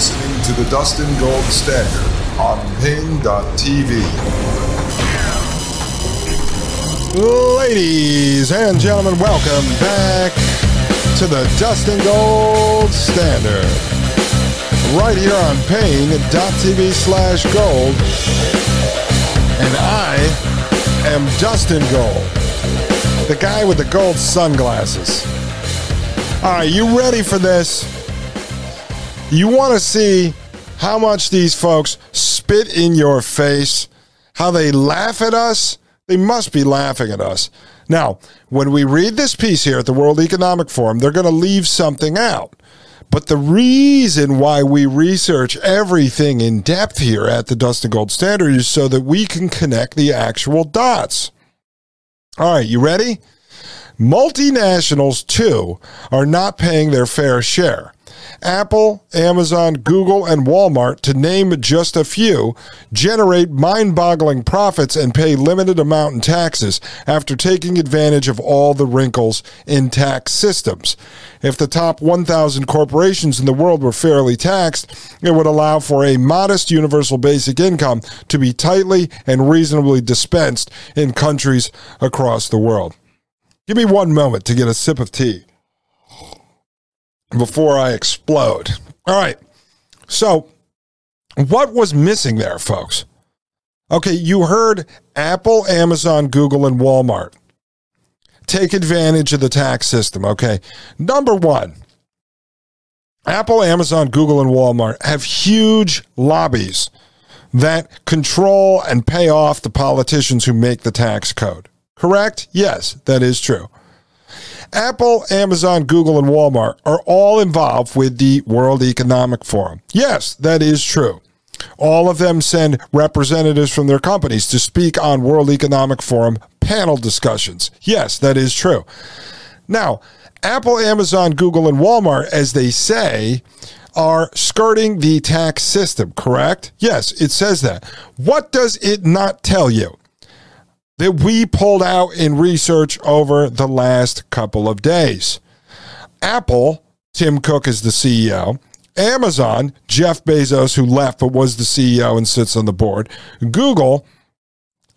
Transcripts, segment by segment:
listening to the Dustin Gold Standard on Paine.tv. Ladies and gentlemen, welcome back to the Dustin Gold Standard. Right here on Paine.tv slash gold. And I am Dustin Gold, the guy with the gold sunglasses. Right, you ready for this? You want to see how much these folks spit in your face, how they laugh at us? They must be laughing at us. Now, when we read this piece here at the World Economic Forum, they're going to leave something out. But the reason why we research everything in depth here at the Dustin Gold Standard is so that we can connect the actual dots. All right, you ready? Multinationals, too, are not paying their fair share. Apple, Amazon, Google, and Walmart, to name just a few, generate mind boggling profits and pay limited amount in taxes after taking advantage of all the wrinkles in tax systems. If the top 1,000 corporations in the world were fairly taxed, it would allow for a modest universal basic income to be tightly and reasonably dispensed in countries across the world. Give me one moment to get a sip of tea before I explode. All right. So, what was missing there, folks? Okay, you heard Apple, Amazon, Google, and Walmart take advantage of the tax system. Okay. Number one, Apple, Amazon, Google, and Walmart have huge lobbies that control and pay off the politicians who make the tax code. Correct? Yes, that is true. Apple, Amazon, Google, and Walmart are all involved with the World Economic Forum. Yes, that is true. All of them send representatives from their companies to speak on World Economic Forum panel discussions. Yes, that is true. Now, Apple, Amazon, Google, and Walmart, as they say, are skirting the tax system, correct? Yes, it says that. What does it not tell you? That we pulled out in research over the last couple of days. Apple, Tim Cook is the CEO. Amazon, Jeff Bezos, who left but was the CEO and sits on the board. Google,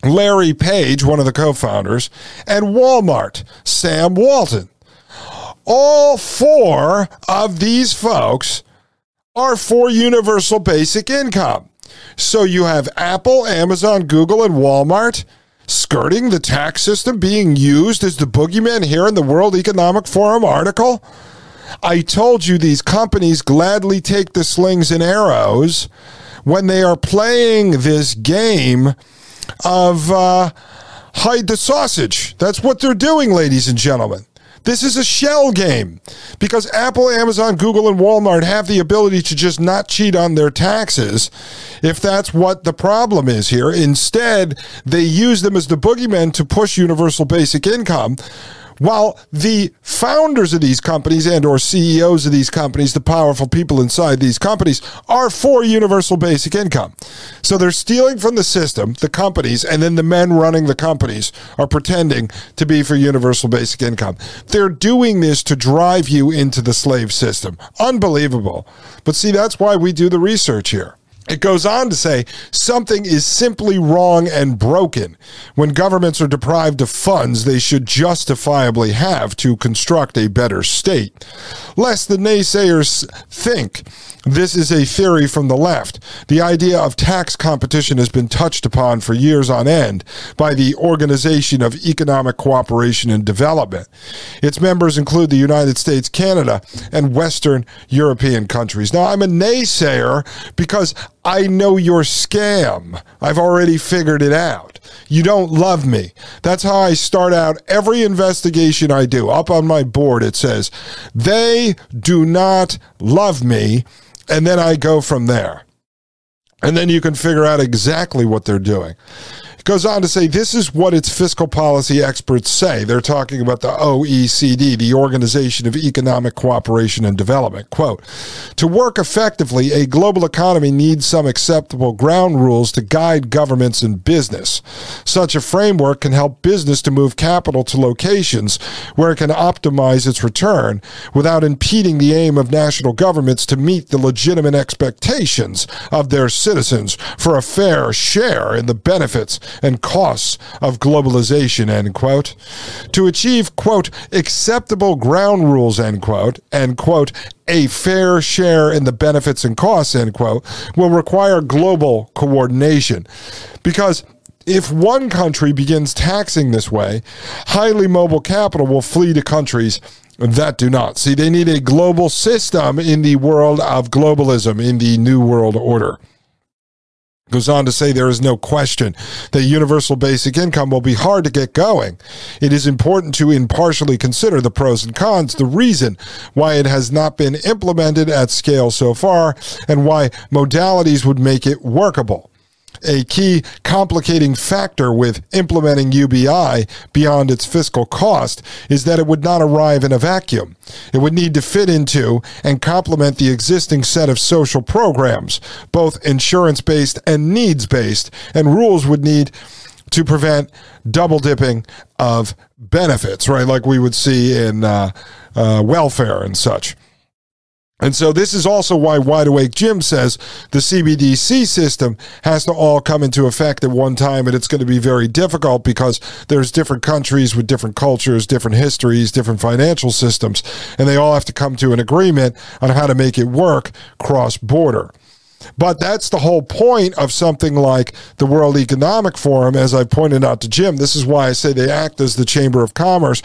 Larry Page, one of the co founders. And Walmart, Sam Walton. All four of these folks are for universal basic income. So you have Apple, Amazon, Google, and Walmart skirting the tax system being used as the boogeyman here in the World Economic Forum article? I told you these companies gladly take the slings and arrows when they are playing this game of uh, hide the sausage. That's what they're doing, ladies and gentlemen. This is a shell game because Apple, Amazon, Google, and Walmart have the ability to just not cheat on their taxes if that's what the problem is here. Instead, they use them as the boogeyman to push universal basic income while the founders of these companies and or CEOs of these companies, the powerful people inside these companies are for universal basic income. So they're stealing from the system, the companies, and then the men running the companies are pretending to be for universal basic income. They're doing this to drive you into the slave system. Unbelievable. But see, that's why we do the research here. It goes on to say something is simply wrong and broken when governments are deprived of funds they should justifiably have to construct a better state. Lest the naysayers think this is a theory from the left. The idea of tax competition has been touched upon for years on end by the Organization of Economic Cooperation and Development. Its members include the United States, Canada, and Western European countries. Now, I'm a naysayer because I know your scam. I've already figured it out. You don't love me. That's how I start out every investigation I do. Up on my board, it says, they do not love me. And then I go from there. And then you can figure out exactly what they're doing. Goes on to say this is what its fiscal policy experts say. They're talking about the OECD, the Organization of Economic Cooperation and Development. Quote To work effectively, a global economy needs some acceptable ground rules to guide governments and business. Such a framework can help business to move capital to locations where it can optimize its return without impeding the aim of national governments to meet the legitimate expectations of their citizens for a fair share in the benefits and costs of globalization, end quote. To achieve, quote, acceptable ground rules, end quote, and, quote, a fair share in the benefits and costs, end quote, will require global coordination. Because if one country begins taxing this way, highly mobile capital will flee to countries that do not. See, they need a global system in the world of globalism, in the New World Order. Goes on to say there is no question that universal basic income will be hard to get going. It is important to impartially consider the pros and cons, the reason why it has not been implemented at scale so far, and why modalities would make it workable a key complicating factor with implementing UBI beyond its fiscal cost is that it would not arrive in a vacuum. It would need to fit into and complement the existing set of social programs, both insurance based and needs based, and rules would need to prevent double dipping of benefits, right? Like we would see in uh, uh, welfare and such. And so this is also why Wide Awake Jim says the CBDC system has to all come into effect at one time, and it's going to be very difficult because there's different countries with different cultures, different histories, different financial systems, and they all have to come to an agreement on how to make it work cross border. But that's the whole point of something like the World Economic Forum, as I pointed out to Jim. This is why I say they act as the Chamber of Commerce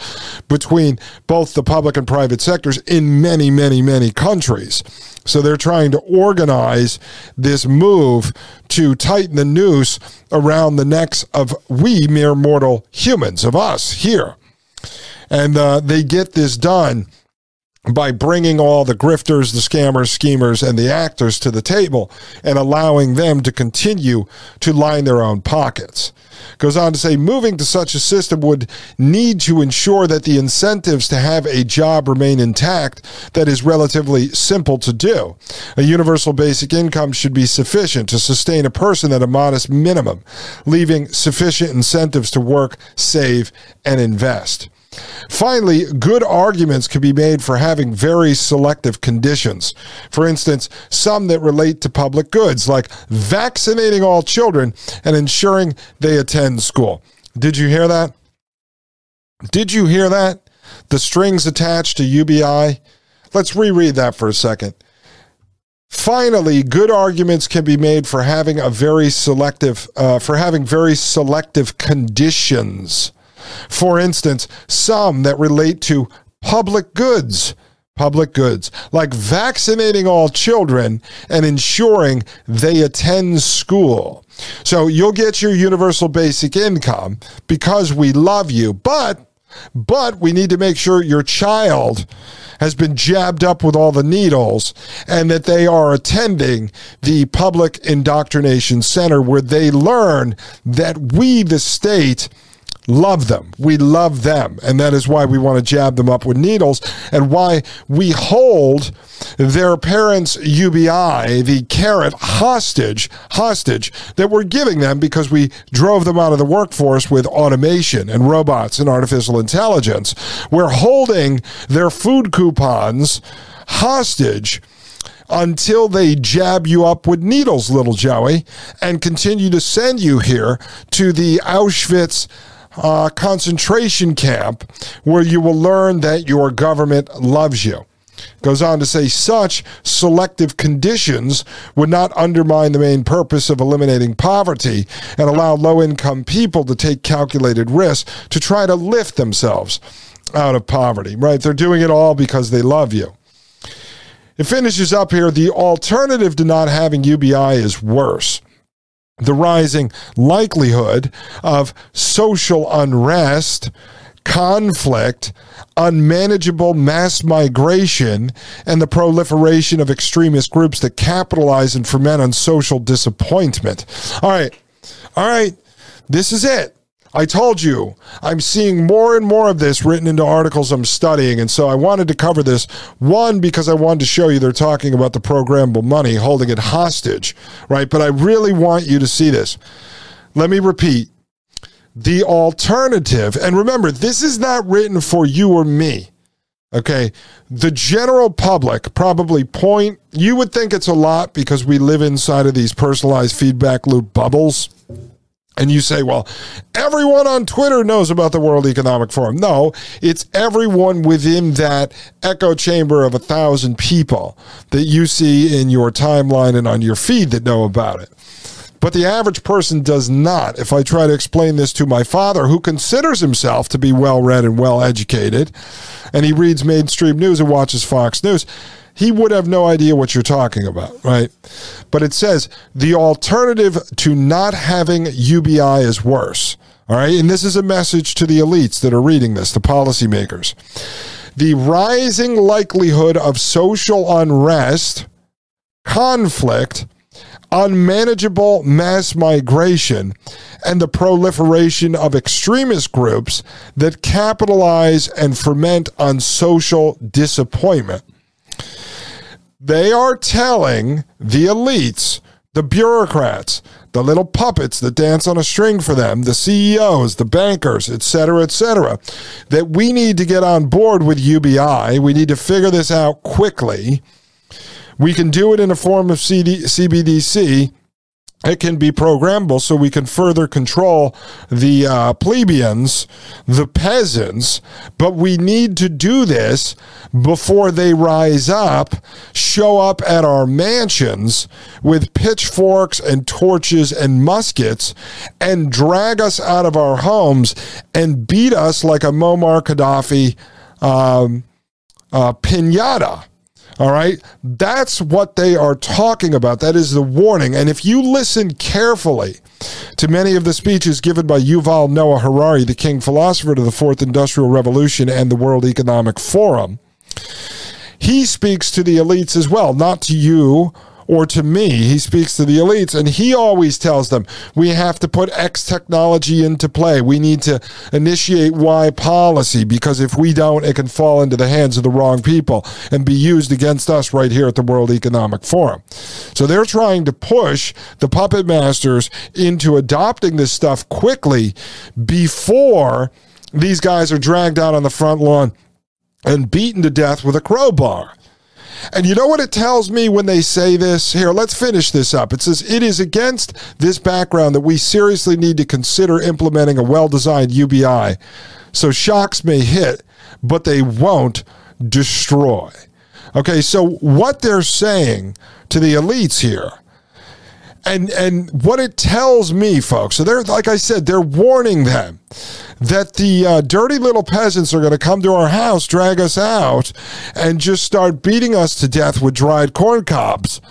between both the public and private sectors in many, many, many countries. So they're trying to organize this move to tighten the noose around the necks of we mere mortal humans, of us here. And uh, they get this done by bringing all the grifters, the scammers, schemers, and the actors to the table and allowing them to continue to line their own pockets. Goes on to say, moving to such a system would need to ensure that the incentives to have a job remain intact that is relatively simple to do. A universal basic income should be sufficient to sustain a person at a modest minimum, leaving sufficient incentives to work, save, and invest. Finally, good arguments can be made for having very selective conditions. For instance, some that relate to public goods, like vaccinating all children and ensuring they attend school. Did you hear that? Did you hear that? The strings attached to UBI? Let's reread that for a second. Finally, good arguments can be made for having a very selective, uh, for having very selective conditions for instance, some that relate to public goods. Public goods, like vaccinating all children and ensuring they attend school. So you'll get your universal basic income because we love you, but but we need to make sure your child has been jabbed up with all the needles and that they are attending the public indoctrination center where they learn that we, the state, love them. We love them. And that is why we want to jab them up with needles and why we hold their parents' UBI, the carrot hostage, hostage that we're giving them because we drove them out of the workforce with automation and robots and artificial intelligence. We're holding their food coupons hostage until they jab you up with needles, little Joey, and continue to send you here to the Auschwitz uh, concentration camp where you will learn that your government loves you. Goes on to say such selective conditions would not undermine the main purpose of eliminating poverty and allow low income people to take calculated risks to try to lift themselves out of poverty, right? They're doing it all because they love you. It finishes up here the alternative to not having UBI is worse the rising likelihood of social unrest, conflict, unmanageable mass migration, and the proliferation of extremist groups that capitalize and ferment on social disappointment. All right. All right. This is it. I told you, I'm seeing more and more of this written into articles I'm studying. And so I wanted to cover this. One, because I wanted to show you they're talking about the programmable money, holding it hostage, right? But I really want you to see this. Let me repeat the alternative, and remember, this is not written for you or me. Okay. The general public probably point, you would think it's a lot because we live inside of these personalized feedback loop bubbles. And you say, well, everyone on Twitter knows about the World Economic Forum. No, it's everyone within that echo chamber of a thousand people that you see in your timeline and on your feed that know about it. But the average person does not. If I try to explain this to my father, who considers himself to be well read and well educated, and he reads mainstream news and watches Fox News, he would have no idea what you're talking about, right? But it says the alternative to not having UBI is worse. All right. And this is a message to the elites that are reading this, the policymakers. The rising likelihood of social unrest, conflict, unmanageable mass migration, and the proliferation of extremist groups that capitalize and ferment on social disappointment. They are telling the elites, the bureaucrats, the little puppets that dance on a string for them, the CEOs, the bankers, et cetera, et cetera, that we need to get on board with UBI. We need to figure this out quickly we can do it in a form of CD, CBDC. It can be programmable so we can further control the uh, plebeians, the peasants, but we need to do this before they rise up, show up at our mansions with pitchforks and torches and muskets, and drag us out of our homes and beat us like a Muammar Gaddafi um, uh, pinata. All right. That's what they are talking about. That is the warning. And if you listen carefully to many of the speeches given by Yuval Noah Harari, the king philosopher to the fourth industrial revolution and the World Economic Forum, he speaks to the elites as well, not to you or to me. He speaks to the elites and he always tells them we have to put X technology into play. We need to initiate Y policy because if we don't, it can fall into the hands of the wrong people and be used against us right here at the World Economic Forum. So they're trying to push the puppet masters into adopting this stuff quickly before these guys are dragged out on the front lawn and beaten to death with a crowbar. And you know what it tells me when they say this? Here, let's finish this up. It says, It is against this background that we seriously need to consider implementing a well designed UBI. So shocks may hit, but they won't destroy. Okay, so what they're saying to the elites here and and what it tells me folks so they're like i said they're warning them that the uh, dirty little peasants are going to come to our house, drag us out, and just start beating us to death with dried corn cobs.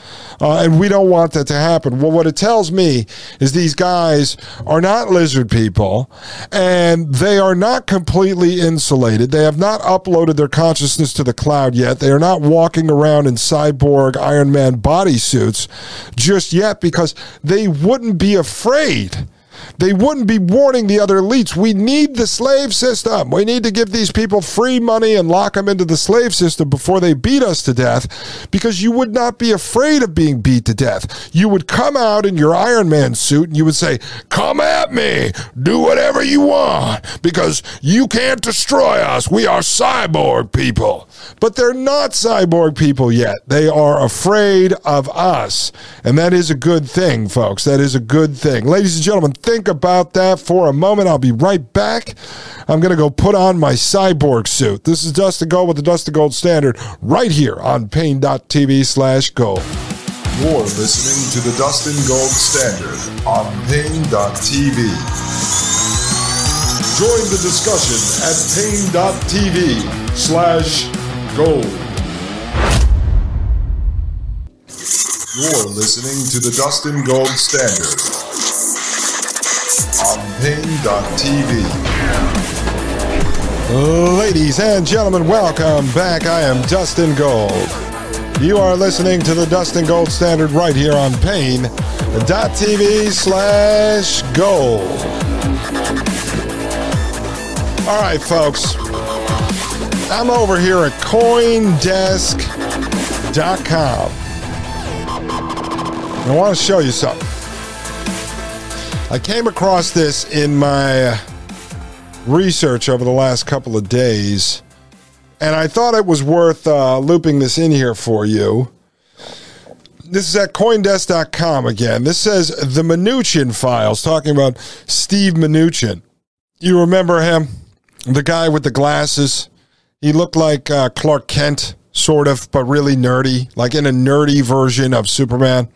Uh, and we don't want that to happen. Well, what it tells me is these guys are not lizard people and they are not completely insulated. They have not uploaded their consciousness to the cloud yet. They are not walking around in cyborg Iron Man bodysuits just yet because they wouldn't be afraid they wouldn't be warning the other elites. We need the slave system. We need to give these people free money and lock them into the slave system before they beat us to death because you would not be afraid of being beat to death. You would come out in your Iron Man suit and you would say, Come at me. Do whatever you want because you can't destroy us. We are cyborg people. But they're not cyborg people yet. They are afraid of us. And that is a good thing, folks. That is a good thing. Ladies and gentlemen, think about that for a moment. I'll be right back. I'm going to go put on my cyborg suit. This is Dust Dustin Gold with the Dust Dustin Gold Standard right here on Paine.tv slash gold. You're listening to the Dustin Gold Standard on Paine.tv. Join the discussion at Paine.tv slash gold. You're listening to the Dustin Gold Standard on Paine.tv. Ladies and gentlemen, welcome back. I am Dustin Gold. You are listening to the Dustin Gold Standard right here on Paine.tv slash gold. All right, folks. I'm over here at Coindesk.com. I want to show you something. I came across this in my research over the last couple of days, and I thought it was worth uh, looping this in here for you. This is at Coindesk.com again. This says the Mnuchin files, talking about Steve Mnuchin. You remember him? The guy with the glasses. He looked like uh, Clark Kent, sort of, but really nerdy, like in a nerdy version of Superman.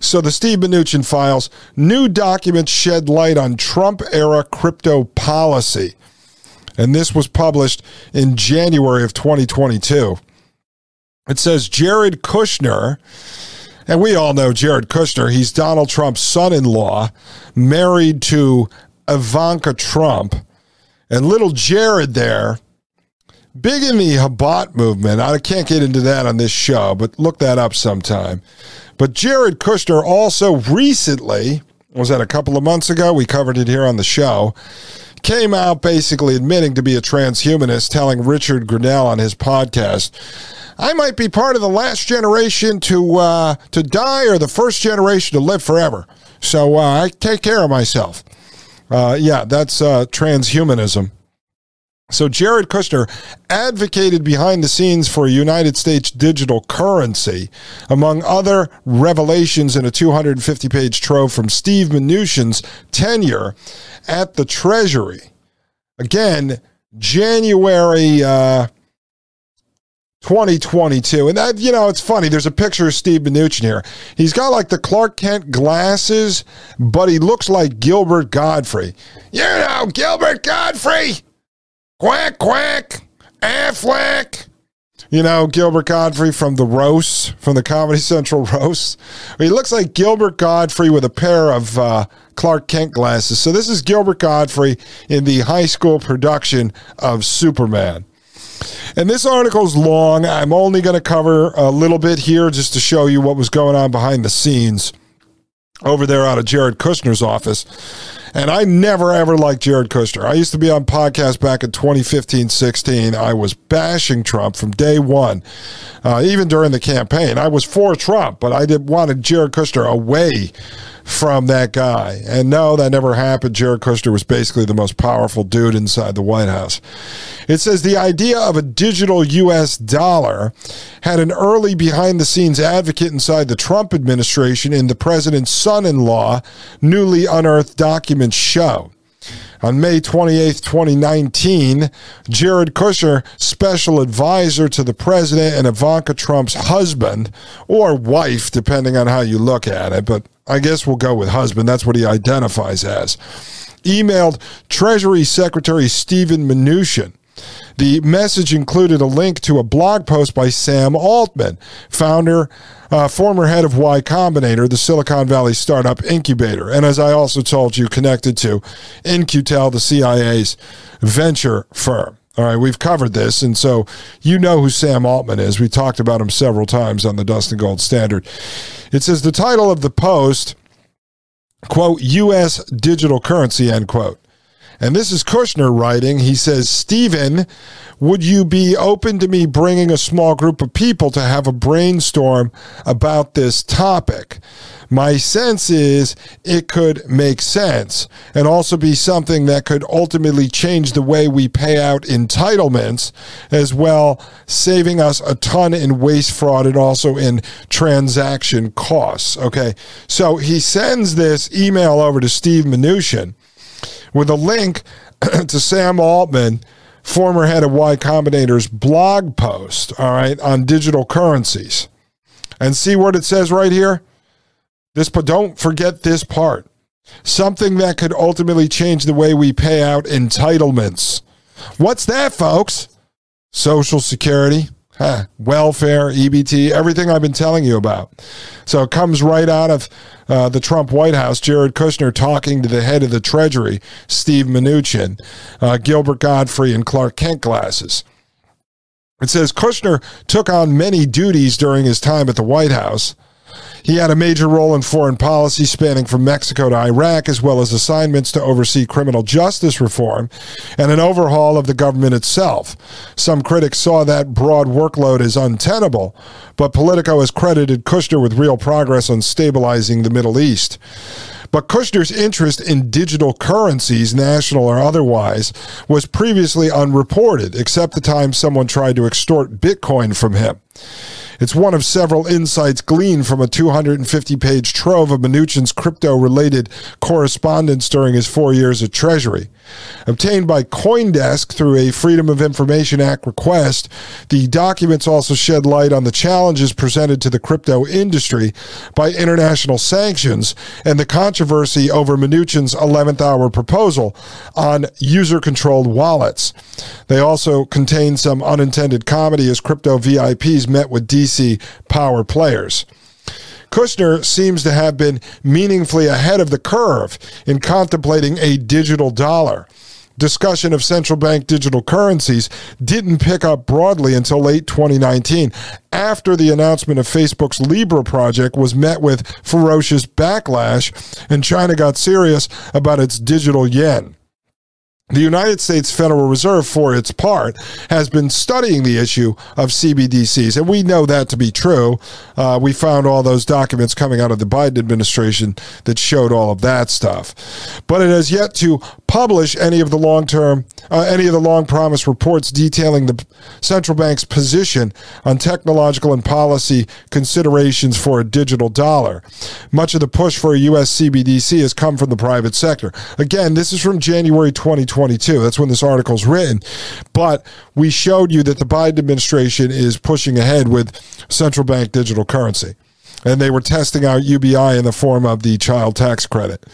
So the Steve Mnuchin files, new documents shed light on Trump era crypto policy. And this was published in January of 2022. It says Jared Kushner, and we all know Jared Kushner, he's Donald Trump's son in law, married to Ivanka Trump. And little Jared there, big in the Chabad movement. I can't get into that on this show, but look that up sometime. But Jared Kushner also recently, was that a couple of months ago? We covered it here on the show. Came out basically admitting to be a transhumanist, telling Richard Grenell on his podcast, "I might be part of the last generation to uh, to die, or the first generation to live forever. So uh, I take care of myself." Uh, yeah, that's uh, transhumanism. So Jared Kushner advocated behind the scenes for a United States digital currency, among other revelations in a 250 page trove from Steve Mnuchin's tenure at the Treasury. Again, January uh, 2022. And that, you know, it's funny. There's a picture of Steve Mnuchin here. He's got like the Clark Kent glasses, but he looks like Gilbert Godfrey. You know, Gilbert Gottfried quack, quack, Affleck. You know, Gilbert Godfrey from the roast, from the Comedy Central roast. He looks like Gilbert Godfrey with a pair of uh, Clark Kent glasses. So this is Gilbert Godfrey in the high school production of Superman. And this article's long. I'm only going to cover a little bit here just to show you what was going on behind the scenes over there out of Jared Kushner's office. And I never ever liked Jared Kushner. I used to be on podcast back in 2015 16. I was bashing Trump from day one, uh, even during the campaign. I was for Trump, but I didn't wanted Jared Kushner away from that guy. And no, that never happened. Jared Kushner was basically the most powerful dude inside the White House. It says the idea of a digital U.S. dollar had an early behind the scenes advocate inside the Trump administration in the president's son in law, newly unearthed documents show. On May 28, 2019, Jared Kushner, special advisor to the president and Ivanka Trump's husband or wife, depending on how you look at it, but I guess we'll go with husband. That's what he identifies as. Emailed Treasury Secretary Stephen Mnuchin. The message included a link to a blog post by Sam Altman, founder, uh, former head of Y Combinator, the Silicon Valley startup incubator, and as I also told you, connected to In-Q-Tel, the CIA's venture firm. All right, we've covered this, and so you know who Sam Altman is. We talked about him several times on the Dustin Gold Standard. It says the title of the post, quote, U.S. digital currency, end quote. And this is Kushner writing. He says, Stephen, would you be open to me bringing a small group of people to have a brainstorm about this topic? My sense is it could make sense and also be something that could ultimately change the way we pay out entitlements as well, saving us a ton in waste fraud and also in transaction costs. Okay. So he sends this email over to Steve Mnuchin with a link to Sam Altman, former head of Y Combinator's blog post, all right, on digital currencies. And see what it says right here? This but don't forget this part. Something that could ultimately change the way we pay out entitlements. What's that, folks? Social Security, huh, welfare, EBT, everything I've been telling you about. So it comes right out of uh, the Trump White House, Jared Kushner talking to the head of the Treasury, Steve Mnuchin, uh, Gilbert Godfrey, and Clark Kent glasses. It says Kushner took on many duties during his time at the White House. He had a major role in foreign policy spanning from Mexico to Iraq, as well as assignments to oversee criminal justice reform and an overhaul of the government itself. Some critics saw that broad workload as untenable, but Politico has credited Kushner with real progress on stabilizing the Middle East. But Kushner's interest in digital currencies, national or otherwise, was previously unreported, except the time someone tried to extort Bitcoin from him. It's one of several insights gleaned from a 250 page trove of Mnuchin's crypto related correspondence during his four years at Treasury. Obtained by Coindesk through a Freedom of Information Act request, the documents also shed light on the challenges presented to the crypto industry by international sanctions and the controversy over Mnuchin's 11th hour proposal on user controlled wallets. They also contain some unintended comedy as crypto VIPs met with DC power players. Kushner seems to have been meaningfully ahead of the curve in contemplating a digital dollar. Discussion of central bank digital currencies didn't pick up broadly until late 2019, after the announcement of Facebook's Libra project was met with ferocious backlash and China got serious about its digital yen. The United States Federal Reserve, for its part, has been studying the issue of CBDCs, and we know that to be true. Uh, we found all those documents coming out of the Biden administration that showed all of that stuff, but it has yet to publish any of the long-term, uh, any of the long-promised reports detailing the central bank's position on technological and policy considerations for a digital dollar. Much of the push for a U.S. CBDC has come from the private sector. Again, this is from January 2022. That's when this article is written. But we showed you that the Biden administration is pushing ahead with central bank digital currency. And they were testing out UBI in the form of the child tax credit.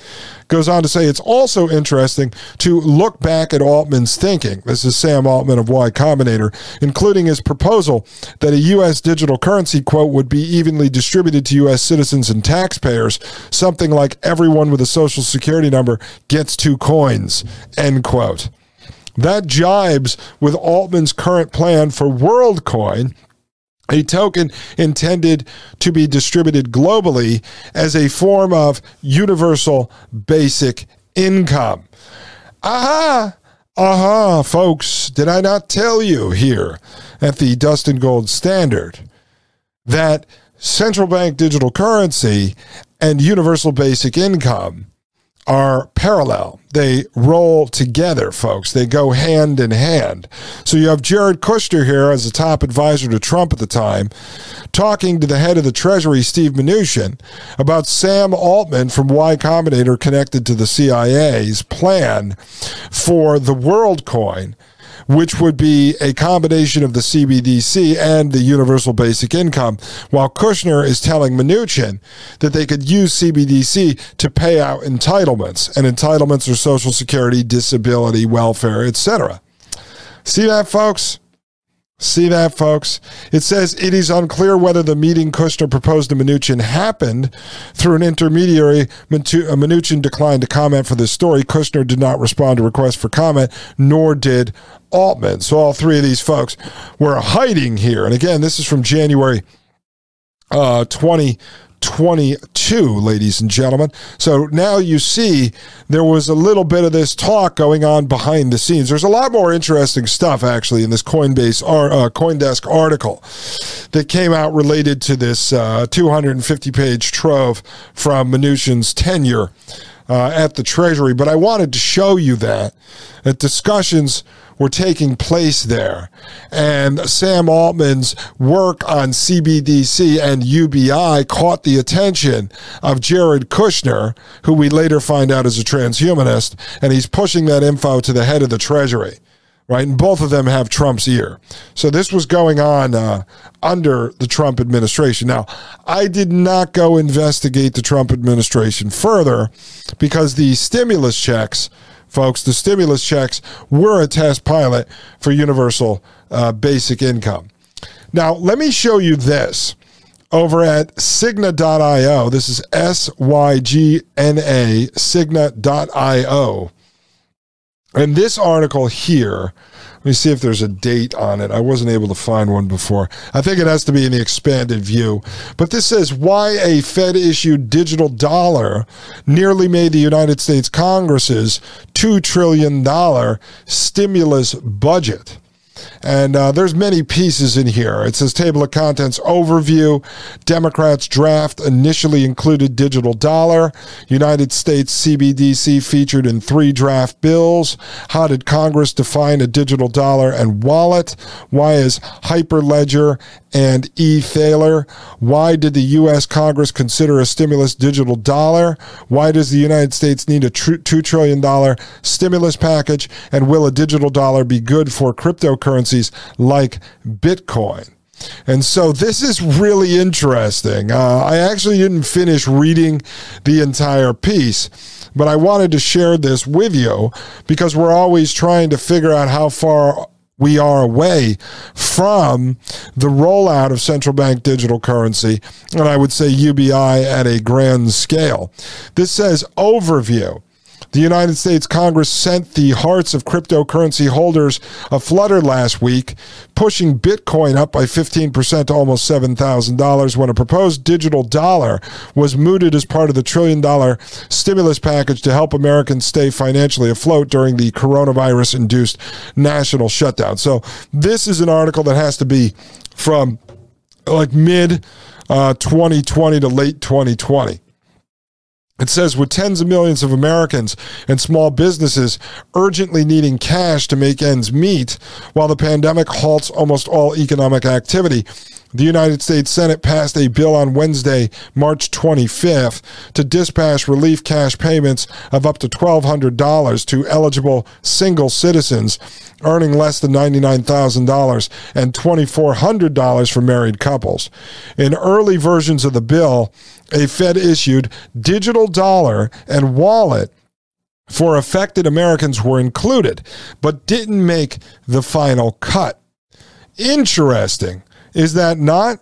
Goes on to say it's also interesting to look back at Altman's thinking. This is Sam Altman of Y Combinator, including his proposal that a U.S. digital currency, quote, would be evenly distributed to U.S. citizens and taxpayers, something like everyone with a social security number gets two coins, end quote. That jibes with Altman's current plan for WorldCoin, a token intended to be distributed globally as a form of universal basic income. Aha! Aha, folks, did I not tell you here at the Dustin Gold Standard that central bank digital currency and universal basic income are parallel. They roll together, folks. They go hand in hand. So you have Jared Kushner here as a top advisor to Trump at the time, talking to the head of the Treasury, Steve Mnuchin, about Sam Altman from Y Combinator connected to the CIA's plan for the WorldCoin which would be a combination of the CBDC and the universal basic income, while Kushner is telling Mnuchin that they could use CBDC to pay out entitlements, and entitlements are Social Security, disability, welfare, etc. See that, folks? See that, folks? It says it is unclear whether the meeting Kushner proposed to Mnuchin happened through an intermediary. Uh, Mnuchin declined to comment for this story. Kushner did not respond to requests for comment, nor did Altman. So all three of these folks were hiding here. And again, this is from January uh, 20 22, ladies and gentlemen. So now you see there was a little bit of this talk going on behind the scenes. There's a lot more interesting stuff actually in this Coinbase or uh, CoinDesk article that came out related to this uh, 250 page trove from Mnuchin's tenure uh, at the Treasury. But I wanted to show you that that discussions were taking place there. And Sam Altman's work on CBDC and UBI caught the attention of Jared Kushner, who we later find out is a transhumanist, and he's pushing that info to the head of the Treasury right? And both of them have Trump's ear. So this was going on uh, under the Trump administration. Now, I did not go investigate the Trump administration further because the stimulus checks folks, the stimulus checks were a test pilot for universal uh, basic income. Now, let me show you this over at Sygna.io. This is S Y G N A, Sygna.io. And this article here Let me see if there's a date on it. I wasn't able to find one before. I think it has to be in the expanded view. But this says why a Fed issued digital dollar nearly made the United States Congress's $2 trillion stimulus budget. And uh, there's many pieces in here. It says table of contents overview. Democrats draft initially included digital dollar. United States CBDC featured in three draft bills. How did Congress define a digital dollar and wallet? Why is Hyperledger and E. Thaler. Why did the U.S. Congress consider a stimulus digital dollar? Why does the United States need a tr- $2 trillion stimulus package? And will a digital dollar be good for cryptocurrencies like Bitcoin? And so this is really interesting. Uh, I actually didn't finish reading the entire piece, but I wanted to share this with you because we're always trying to figure out how far we are away from the rollout of central bank digital currency, and I would say UBI at a grand scale. This says overview. The United States Congress sent the hearts of cryptocurrency holders a flutter last week, pushing Bitcoin up by 15% to almost $7,000 when a proposed digital dollar was mooted as part of the trillion dollar stimulus package to help Americans stay financially afloat during the coronavirus induced national shutdown. So, this is an article that has to be from like mid uh, 2020 to late 2020. It says with tens of millions of Americans and small businesses urgently needing cash to make ends meet while the pandemic halts almost all economic activity. The United States Senate passed a bill on Wednesday, March 25th, to dispatch relief cash payments of up to $1,200 to eligible single citizens earning less than $99,000 and $2,400 for married couples. In early versions of the bill, a Fed issued digital dollar and wallet for affected Americans were included, but didn't make the final cut. Interesting. Is that not?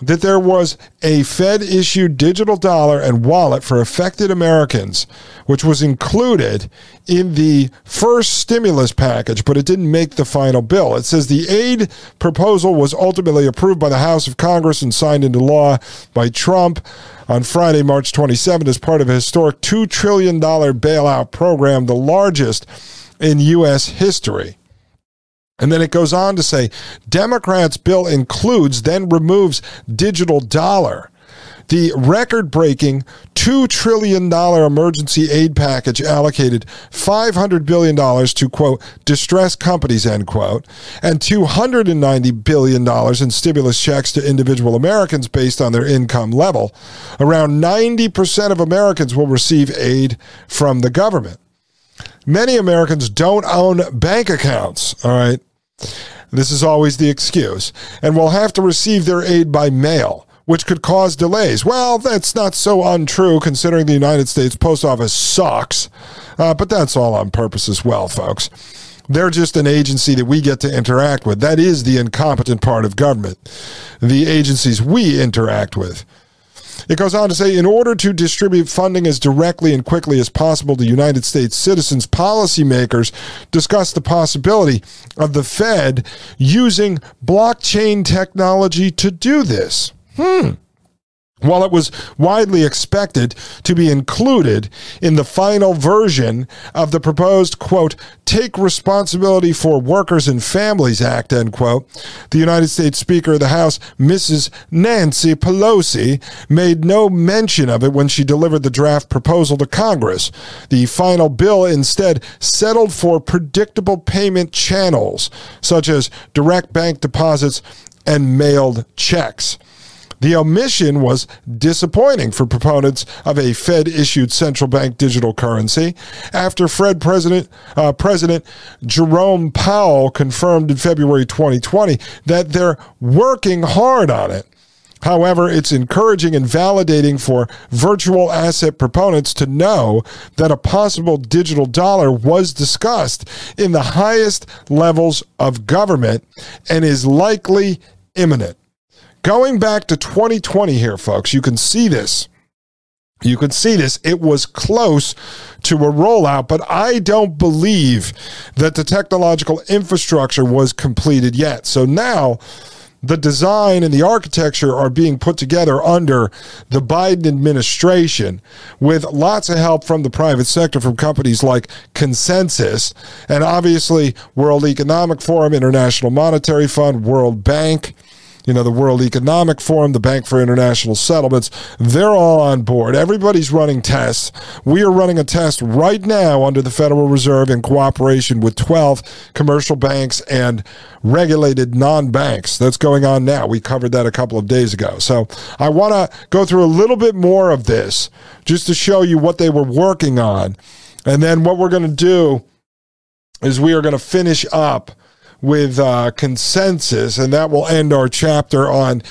That there was a Fed issued digital dollar and wallet for affected Americans, which was included in the first stimulus package, but it didn't make the final bill. It says the aid proposal was ultimately approved by the House of Congress and signed into law by Trump on Friday, March 27, as part of a historic $2 trillion bailout program, the largest in U.S. history. And then it goes on to say Democrats' bill includes, then removes digital dollar. The record breaking $2 trillion emergency aid package allocated $500 billion to, quote, distressed companies, end quote, and $290 billion in stimulus checks to individual Americans based on their income level. Around 90% of Americans will receive aid from the government. Many Americans don't own bank accounts, all right? This is always the excuse, and will have to receive their aid by mail, which could cause delays. Well, that's not so untrue considering the United States Post Office sucks, uh, but that's all on purpose as well, folks. They're just an agency that we get to interact with. That is the incompetent part of government, the agencies we interact with. It goes on to say in order to distribute funding as directly and quickly as possible to United States citizens, policymakers discussed the possibility of the Fed using blockchain technology to do this. Hmm. While it was widely expected to be included in the final version of the proposed, quote, Take Responsibility for Workers and Families Act, end quote, the United States Speaker of the House, Mrs. Nancy Pelosi, made no mention of it when she delivered the draft proposal to Congress. The final bill instead settled for predictable payment channels, such as direct bank deposits and mailed checks. The omission was disappointing for proponents of a Fed issued central bank digital currency after Fed President, uh, President Jerome Powell confirmed in February 2020 that they're working hard on it. However, it's encouraging and validating for virtual asset proponents to know that a possible digital dollar was discussed in the highest levels of government and is likely imminent. Going back to 2020 here, folks, you can see this. You can see this. It was close to a rollout, but I don't believe that the technological infrastructure was completed yet. So now the design and the architecture are being put together under the Biden administration with lots of help from the private sector from companies like ConsenSys, and obviously World Economic Forum, International Monetary Fund, World Bank you know, the World Economic Forum, the Bank for International Settlements, they're all on board. Everybody's running tests. We are running a test right now under the Federal Reserve in cooperation with 12 commercial banks and regulated non banks. That's going on now. We covered that a couple of days ago. So I want to go through a little bit more of this just to show you what they were working on. And then what we're going to do is we are going to finish up with uh, ConsenSys, and that will end our chapter on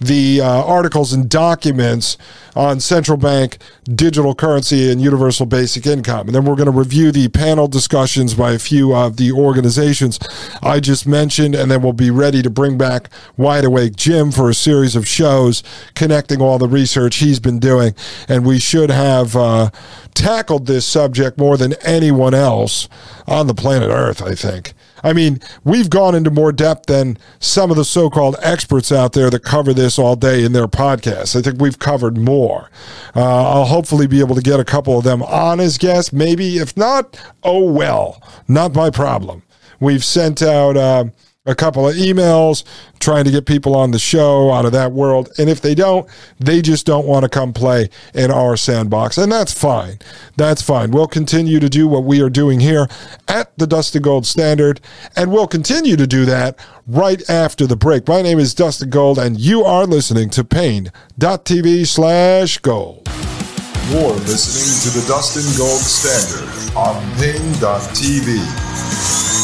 the uh, articles and documents on central bank digital currency and universal basic income. And then we're going to review the panel discussions by a few of the organizations I just mentioned, and then we'll be ready to bring back Wide Awake Jim for a series of shows connecting all the research he's been doing. And we should have uh, tackled this subject more than anyone else on the planet Earth, I think. I mean, we've gone into more depth than some of the so called experts out there that cover this all day in their podcasts. I think we've covered more. Uh, I'll hopefully be able to get a couple of them on as guests. Maybe, if not, oh well, not my problem. We've sent out. Uh, a couple of emails trying to get people on the show out of that world. And if they don't, they just don't want to come play in our sandbox. And that's fine. That's fine. We'll continue to do what we are doing here at the Dustin Gold Standard. And we'll continue to do that right after the break. My name is Dustin Gold, and you are listening to Paine.tv slash gold. You're listening to the Dustin Gold Standard on Paine.tv.